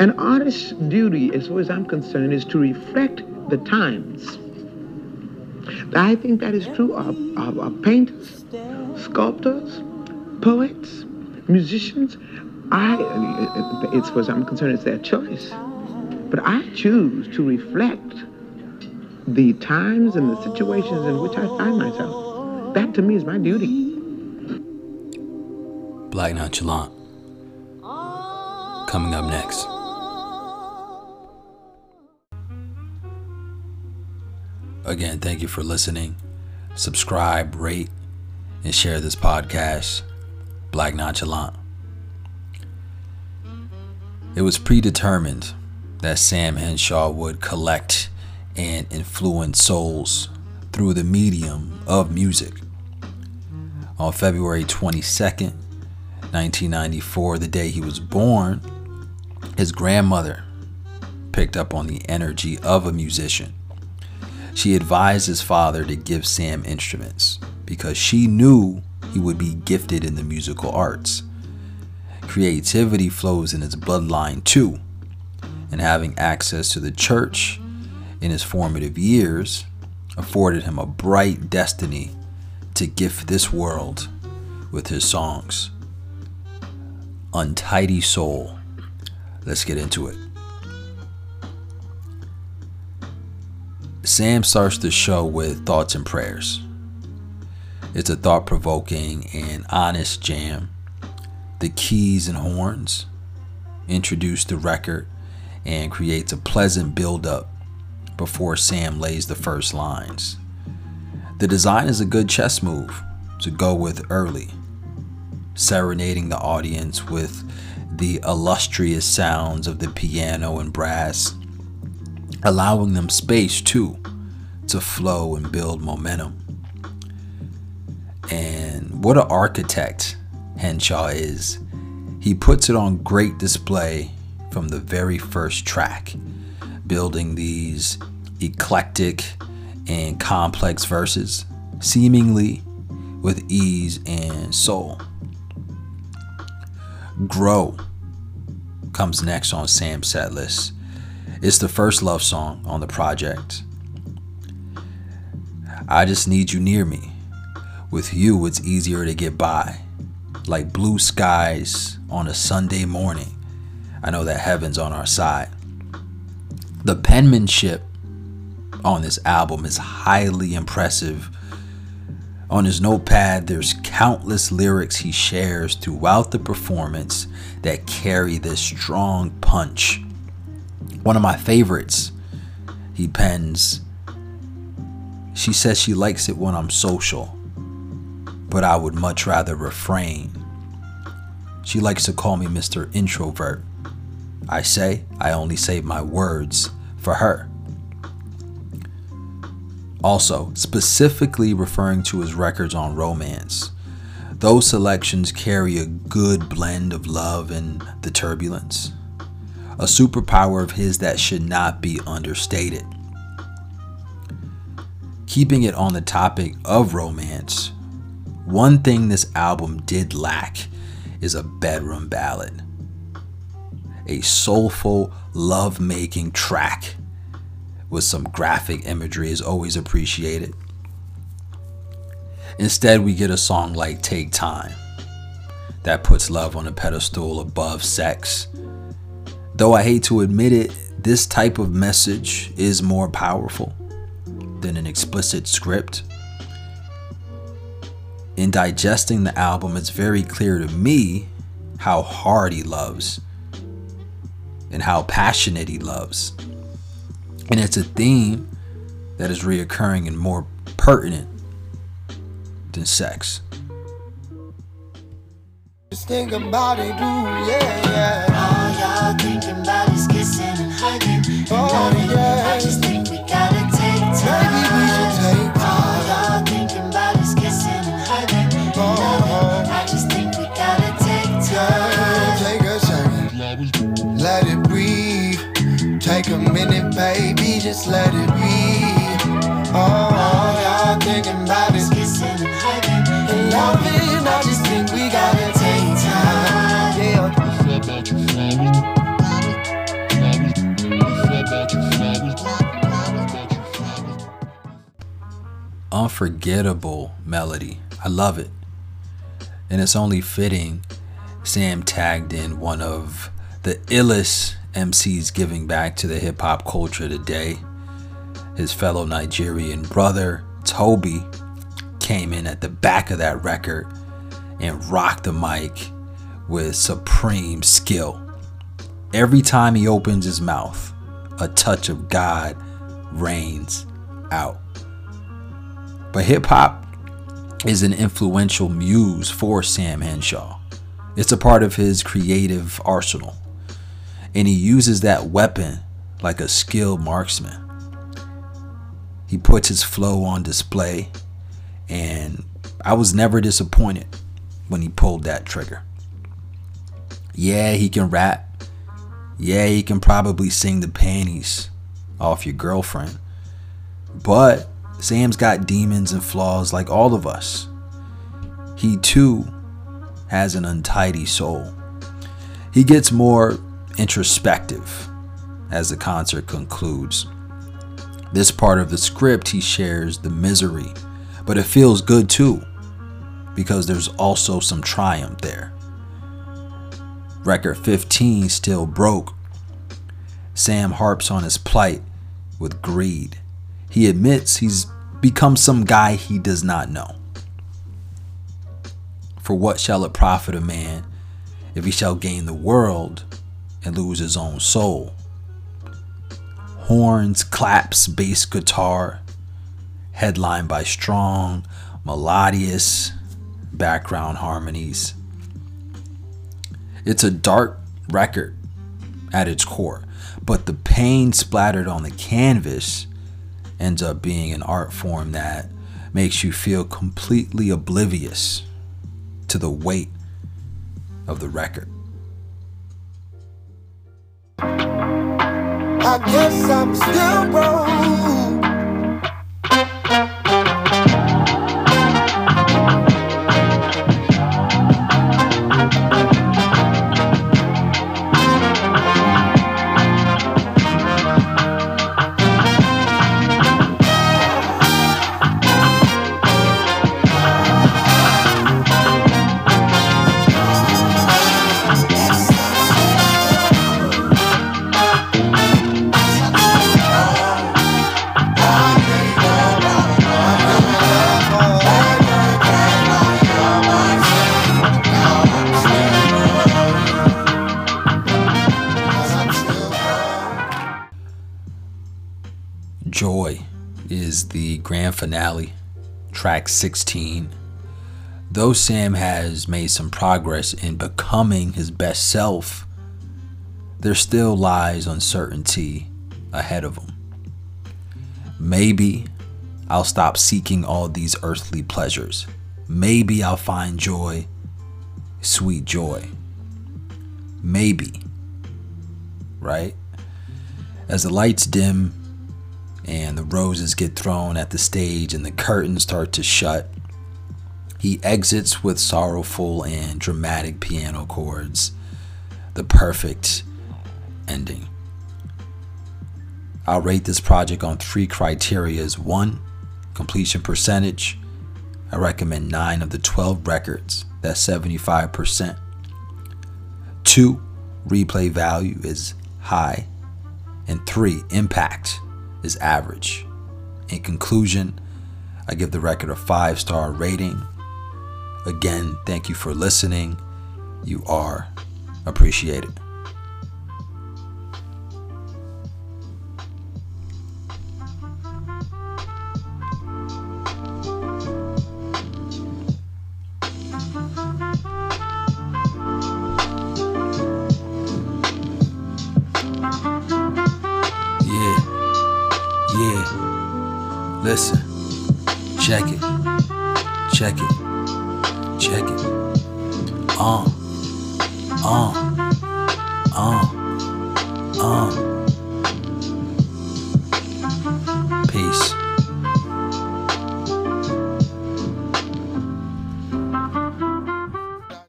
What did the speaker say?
An artist's duty, as far as I'm concerned, is to reflect the times. I think that is true of, of, of painters, sculptors, poets, musicians. I, uh, uh, as far as I'm concerned, it's their choice. But I choose to reflect the times and the situations in which I find myself. That to me is my duty. Black Nonchalant. Coming up next. Again, thank you for listening. Subscribe, rate, and share this podcast, Black Nonchalant. It was predetermined that Sam Henshaw would collect and influence souls through the medium of music. On February 22nd, 1994, the day he was born, his grandmother picked up on the energy of a musician. She advised his father to give Sam instruments because she knew he would be gifted in the musical arts. Creativity flows in his bloodline too, and having access to the church in his formative years afforded him a bright destiny to gift this world with his songs. Untidy Soul. Let's get into it. Sam starts the show with Thoughts and Prayers. It's a thought provoking and honest jam. The keys and horns introduce the record and creates a pleasant build up before Sam lays the first lines. The design is a good chess move to go with early, serenading the audience with the illustrious sounds of the piano and brass, allowing them space too to flow and build momentum. And what an architect Henshaw is. He puts it on great display from the very first track, building these eclectic and complex verses, seemingly with ease and soul. Grow comes next on Sam's set list. It's the first love song on the project. I just need you near me. With you, it's easier to get by. Like blue skies on a Sunday morning. I know that heaven's on our side. The penmanship on this album is highly impressive. On his notepad, there's countless lyrics he shares throughout the performance that carry this strong punch. One of my favorites, he pens, she says she likes it when I'm social, but I would much rather refrain. She likes to call me Mr. Introvert. I say I only save my words for her. Also, specifically referring to his records on romance, those selections carry a good blend of love and the turbulence. A superpower of his that should not be understated. Keeping it on the topic of romance, one thing this album did lack is a bedroom ballad. A soulful, love making track with some graphic imagery is always appreciated. Instead, we get a song like Take Time that puts love on a pedestal above sex. Though I hate to admit it, this type of message is more powerful than an explicit script. In digesting the album, it's very clear to me how hard he loves and how passionate he loves. And it's a theme that is reoccurring and more pertinent than sex. Just think about it, do yeah, yeah. All thinking about is kissing and hugging. Oh, yeah. I just think we gotta take time. Maybe we should take time. All y'all thinking about is kissing and hugging. Oh, oh, I just think we gotta take time. Yeah, take a second. Let it breathe. Take a minute, baby, just let it be. Oh, oh all y'all thinking about is kissing and hugging. And loving, unforgettable melody. I love it. And it's only fitting Sam tagged in one of the illest MCs giving back to the hip hop culture today. His fellow Nigerian brother, Toby, came in at the back of that record and rocked the mic with supreme skill. Every time he opens his mouth, a touch of God reigns out. But hip hop is an influential muse for Sam Henshaw. It's a part of his creative arsenal. And he uses that weapon like a skilled marksman. He puts his flow on display, and I was never disappointed when he pulled that trigger. Yeah, he can rap. Yeah, he can probably sing the panties off your girlfriend. But Sam's got demons and flaws like all of us. He too has an untidy soul. He gets more introspective as the concert concludes. This part of the script, he shares the misery, but it feels good too, because there's also some triumph there. Record 15 still broke. Sam harps on his plight with greed. He admits he's become some guy he does not know. For what shall it profit a man if he shall gain the world and lose his own soul? Horns, claps, bass guitar, headlined by strong, melodious background harmonies. It's a dark record at its core, but the pain splattered on the canvas ends up being an art form that makes you feel completely oblivious to the weight of the record. I guess I'm still broke. Joy is the grand finale, track 16. Though Sam has made some progress in becoming his best self, there still lies uncertainty ahead of him. Maybe I'll stop seeking all these earthly pleasures. Maybe I'll find joy, sweet joy. Maybe. Right? As the lights dim and the roses get thrown at the stage and the curtains start to shut, he exits with sorrowful and dramatic piano chords, the perfect ending. I'll rate this project on three criterias. One, completion percentage. I recommend 9 of the 12 records. That's 75%. Two, replay value is high. And three, impact is average. In conclusion, I give the record a five star rating. Again, thank you for listening. You are appreciated. Listen, check it, check it, check it. Uh, uh, uh.